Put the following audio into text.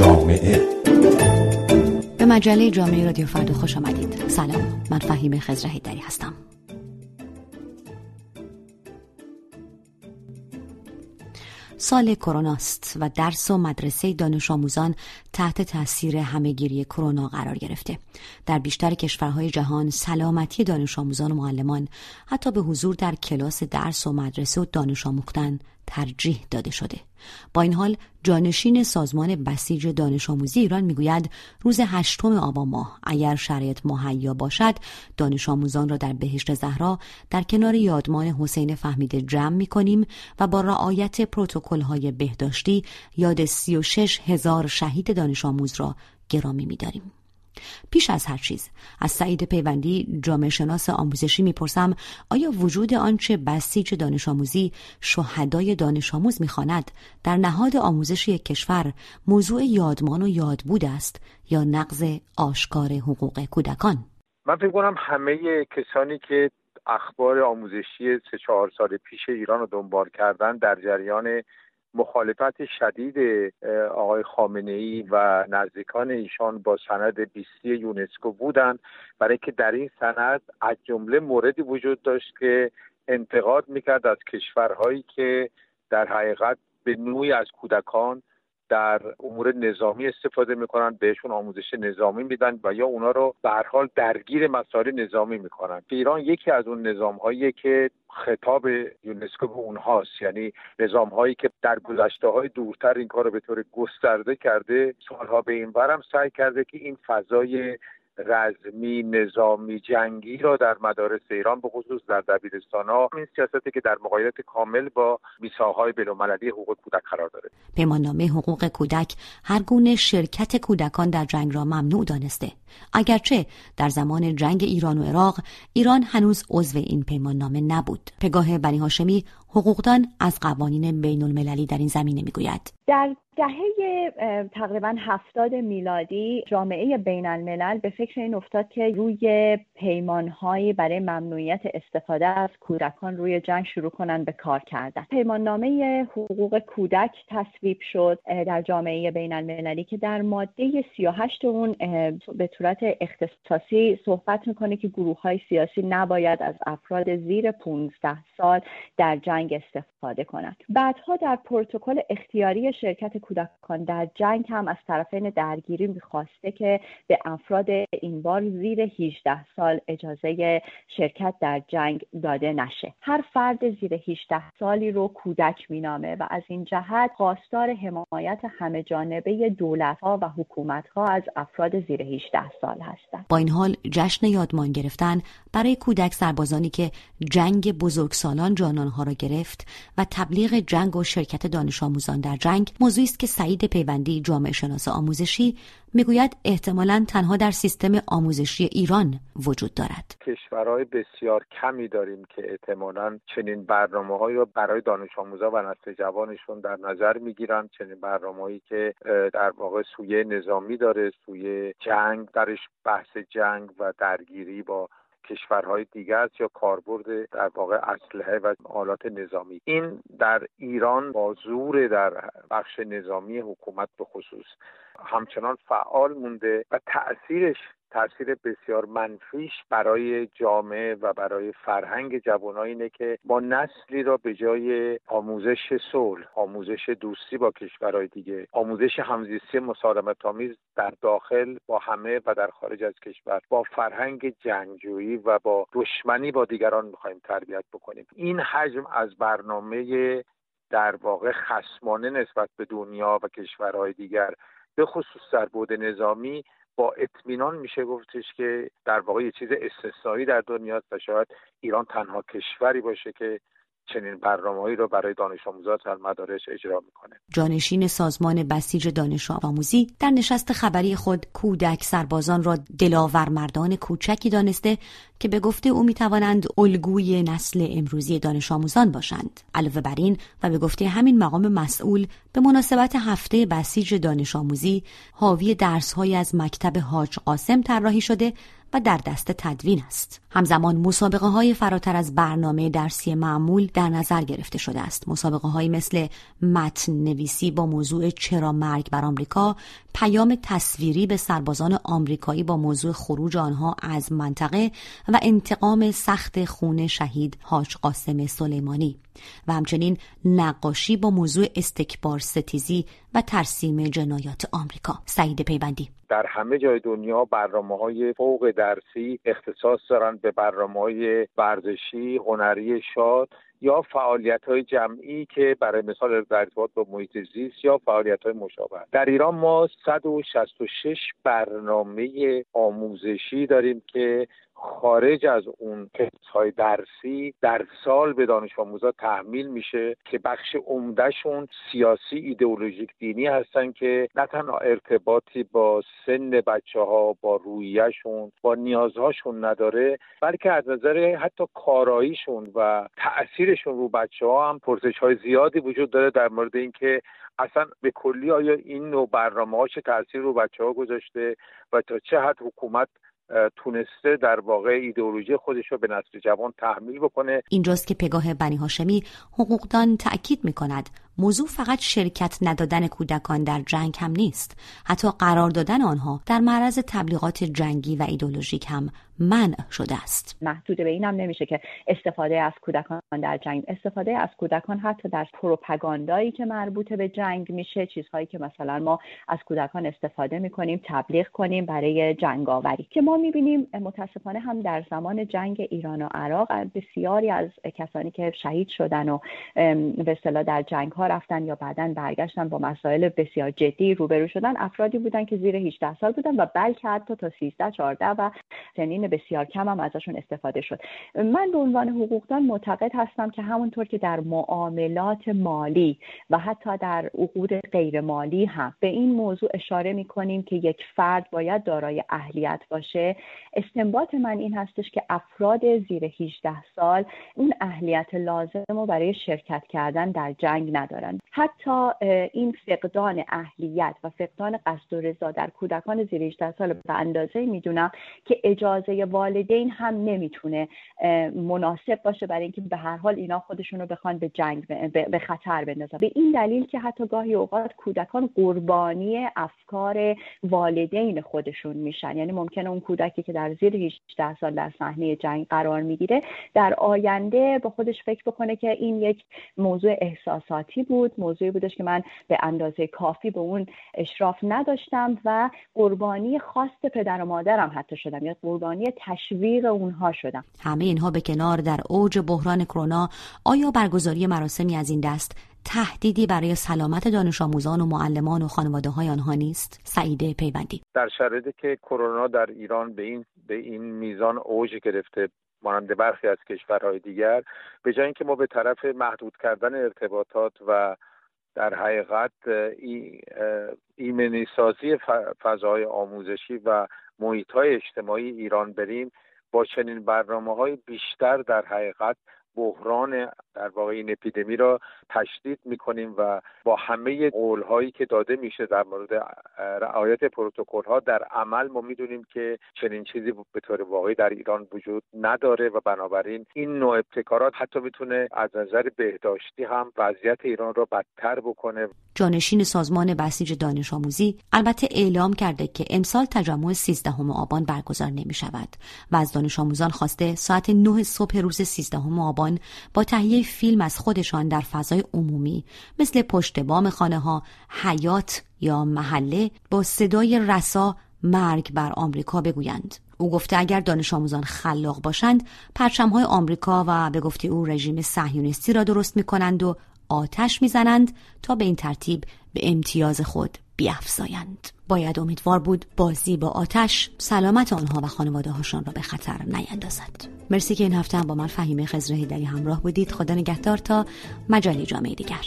جامعه. به مجله جامعه رادیو فردا خوش آمدید. سلام من فهیم خزرهی دری هستم. سال کروناست و درس و مدرسه دانش آموزان تحت تاثیر همهگیری کرونا قرار گرفته. در بیشتر کشورهای جهان سلامتی دانش آموزان و معلمان حتی به حضور در کلاس درس و مدرسه و دانش آموختن ترجیح داده شده با این حال جانشین سازمان بسیج دانش آموزی ایران می‌گوید روز هشتم آبان ماه اگر شرایط مهیا باشد دانش آموزان را در بهشت زهرا در کنار یادمان حسین فهمیده جمع می کنیم و با رعایت پروتکل های بهداشتی یاد 36 هزار شهید دانش آموز را گرامی می داریم. پیش از هر چیز. از سعید پیوندی جامعه شناس آموزشی می‌پرسم آیا وجود آنچه بسیج دانش آموزی شهدای دانش آموز می‌خواند؟ در نهاد آموزش یک کشور موضوع یادمان و یادبود است یا نقض آشکار حقوق کودکان؟ من فکر کنم همه کسانی که اخبار آموزشی سه چهار سال پیش ایران رو دنبال کردن در جریان مخالفت شدید آقای خامنه ای و نزدیکان ایشان با سند بیستی یونسکو بودند. برای که در این سند از جمله موردی وجود داشت که انتقاد می‌کرد از کشورهایی که در حقیقت به نوعی از کودکان در امور نظامی استفاده می‌کنن بهشون آموزش نظامی میدن و یا اونا رو به حال درگیر مسائل نظامی می‌کنن. ایران یکی از اون نظام هایی که خطاب یونسکو به اونهاست. یعنی نظام هایی که در گذشته های دورتر این کار رو به طور گسترده کرده سالها به این برم سعی کرده که این فضای رزمی نظامی جنگی را در مدارس ایران به خصوص در دبیرستان ها این سیاستی که در مقایرت کامل با میساهای بینالمللی حقوق کودک قرار داره. پیماننامه حقوق کودک هر گونه شرکت کودکان در جنگ را ممنوع دانسته. اگرچه در زمان جنگ ایران و عراق ایران هنوز عضو این پیماننامه نبود. پگاه بنی هاشمی حقوقدان از قوانین بین المللی در این زمینه می‌گوید. در دهه تقریبا هفتاد میلادی جامعه بین الملل به فکر این افتاد که روی پیمانهایی برای ممنوعیت استفاده از کودکان روی جنگ شروع کنند به کار کردن. پیماننامه حقوق کودک تصویب شد در جامعه بین المللی که در ماده 38 اون به صورت اختصاصی صحبت می‌کنه که گروه های سیاسی نباید از افراد زیر 15 سال در جنگ استفاده کنند. بعدها در پروتکل اختیاری شرکت کودکان در جنگ هم از طرفین درگیری می‌خواسته که به افراد این بار زیر 18 سال اجازه شرکت در جنگ داده نشه. هر فرد زیر 18 سالی رو کودک مینامه و از این جهت خواستار حمایت همه جانبه دولت ها و حکومت ها از افراد زیر 18 سال هستند. با این حال جشن یادمان گرفتن برای کودک سربازانی که جنگ بزرگسالان جانانها را گرفت و تبلیغ جنگ و شرکت دانش آموزان در جنگ موضوعی است که سعید پیوندی جامعه شناس آموزشی می‌گوید احتمالا تنها در سیستم آموزشی ایران وجود دارد. کشورهای بسیار کمی داریم که احتمالا چنین برنامه هایی را برای دانش آموزا و نسل جوانشون در نظر می‌گیرن. چنین برنامه که در واقع سویه نظامی داره سویه جنگ درش بحث جنگ و درگیری با کشورهای دیگه است یا کاربرد در واقع اسلحه و آلات نظامی. این در ایران با زور در بخش نظامی حکومت به خصوص همچنان فعال مونده و تاثیرش تاثیر بسیار منفیش برای جامعه و برای فرهنگ جوانان اینه که ما نسلی را به جای آموزش صلح آموزش دوستی با کشورهای دیگه آموزش همزیستی مسالمت آمیز در داخل با همه و در خارج از کشور با فرهنگ جنگجویی و با دشمنی با دیگران می‌خوایم تربیت بکنیم. این حجم از برنامه در واقع خسمانه نسبت به دنیا و کشورهای دیگر به خصوص در بود نظامی اطمینان میشه گفتش که در واقع یه چیز استثنایی در دنیا و شاید ایران تنها کشوری باشه که چنین برنامه‌ای را برای دانش آموزان در مدارس اجرا می‌کنه. جانشین سازمان بسیج دانش آموزی در نشست خبری خود کودک سربازان را دلاور مردان کوچکی دانسته که به گفته او می توانند الگوی نسل امروزی دانش آموزان باشند علاوه بر این و به گفته همین مقام مسئول به مناسبت هفته بسیج دانش آموزی حاوی درسهایی از مکتب حاج قاسم طراحی شده و در دست تدوین است. همزمان مسابقه های فراتر از برنامه درسی معمول در نظر گرفته شده است. مسابقه های مثل متن نویسی با موضوع چرا مرگ بر آمریکا، پیام تصویری به سربازان آمریکایی با موضوع خروج آنها از منطقه و انتقام سخت خون شهید حاج قاسم سلیمانی و همچنین نقاشی با موضوع استکبار ستیزی و ترسیم جنایات آمریکا. سعید پیوندی. در همه جای دنیا برنامه های فوق درسی اختصاص دارند به برنامه های ورزشی هنری شاد یا فعالیت های جمعی که برای مثال در ارتباط با محیط زیست یا فعالیت های مشابه. در ایران ما 166 برنامه آموزشی داریم که خارج از اون های درسی در سال به دانش آموزا تحمیل میشه که بخش عمدهشون سیاسی ایدئولوژیک دینی هستن که نه تنها ارتباطی با سن بچه ها با رویهشون با نیازهاشون نداره بلکه از نظر حتی کاراییشون و تاثیرشون رو بچه ها هم پرسش های زیادی وجود داره در مورد اینکه اصلا به کلی آیا این نوع برنامه ها چه تاثیر رو بچه ها گذاشته و تا چه حد حکومت تونسته در واقع ایدئولوژی خودش رو به نسل جوان تحمیل بکنه. اینجاست که پگاه بنی هاشمی حقوقدان تأکید می کند موضوع فقط شرکت ندادن کودکان در جنگ هم نیست. حتی قرار دادن آنها در معرض تبلیغات جنگی و ایدولوژیک هم منع شده است. محدود به اینم نمیشه که استفاده از کودکان در جنگ استفاده از کودکان حتی در پروپاگاندایی که مربوط به جنگ میشه چیزهایی که مثلا ما از کودکان استفاده می‌کنیم تبلیغ کنیم برای جنگاوری. که ما می‌بینیم متاسفانه هم در زمان جنگ ایران و عراق بسیاری از کسانی که شهید شدن و به در جنگ ها رفتن یا بعدا برگشتن با مسائل بسیار جدی روبرو شدن افرادی بودن که زیر 18 سال بودن و بلکه حتی تا 13 14 و سنین بسیار کم هم ازشون استفاده شد. من به عنوان حقوقدان معتقد هستم که همونطور که در معاملات مالی و حتی در عقود غیر مالی هم به این موضوع اشاره می کنیم که یک فرد باید دارای اهلیت باشه استنباط من این هستش که افراد زیر 18 سال اون اهلیت لازم رو برای شرکت کردن در جنگ ندارن حتی این فقدان اهلیت و فقدان قصد و رضا در کودکان زیر 18 سال به اندازه می‌دونم که اجازه والدین هم نمی‌تونه مناسب باشه برای اینکه به هر حال اینا خودشون رو بخوان به جنگ به خطر بندازن. به این دلیل که حتی گاهی اوقات کودکان قربانی افکار والدین خودشون میشن. یعنی ممکنه اون کودکی که در زیر 18 سال در صحنه جنگ قرار می‌گیره در آینده به خودش فکر بکنه که این یک موضوع احساساتی بود موضوعی بودش که من به اندازه کافی به اون اشراف نداشتم و قربانی خواست پدر و مادرم حتی شدم یا قربانی تشویق اونها شدم. همه اینها به کنار در اوج بحران کرونا آیا برگزاری مراسمی از این دست تهدیدی برای سلامت دانش آموزان و معلمان و خانواده های آنها نیست؟ سعیده پیوندی. در شرایطی که کرونا در ایران به این به این میزان اوج گرفته مانند برخی از کشورهای دیگر به جای اینکه ما به طرف محدود کردن ارتباطات و در حقیقت ایمنی سازی فضای آموزشی و محیط های اجتماعی ایران بریم با چنین برنامه های بیشتر در حقیقت بحران در واقع این اپیدمی را تشدید می‌کنیم و با همه قول هایی که داده میشه در مورد رعایت پروتکل ها در عمل ما می‌دونیم که چنین چیزی به طور واقعی در ایران وجود نداره و بنابراین این نوع ابتکارات حتی می‌تونه از نظر بهداشتی هم وضعیت ایران را بدتر بکنه. جانشین سازمان بسیج دانش آموزی البته اعلام کرده که امسال تجمع 13 آبان برگزار نمی شود و از دانش آموزان خواسته ساعت 9 صبح روز 13 آبان با تهیه فیلم از خودشان در فضای عمومی مثل پشت بام خانه ها حیات یا محله با صدای رسا مرگ بر آمریکا بگویند. او گفته اگر دانش آموزان خلاق باشند پرچم های آمریکا و به گفته او رژیم صهیونیستی را درست می کنند و آتش می‌زنند تا به این ترتیب به امتیاز خود بیافزایند باید امیدوار بود بازی با آتش سلامت آنها و خانواده هاشان را به خطر نیندازد. مرسی که این هفته هم با من فهیمه خزرهی دری همراه بودید. خدا نگهدار تا مجالی جامعه دیگر.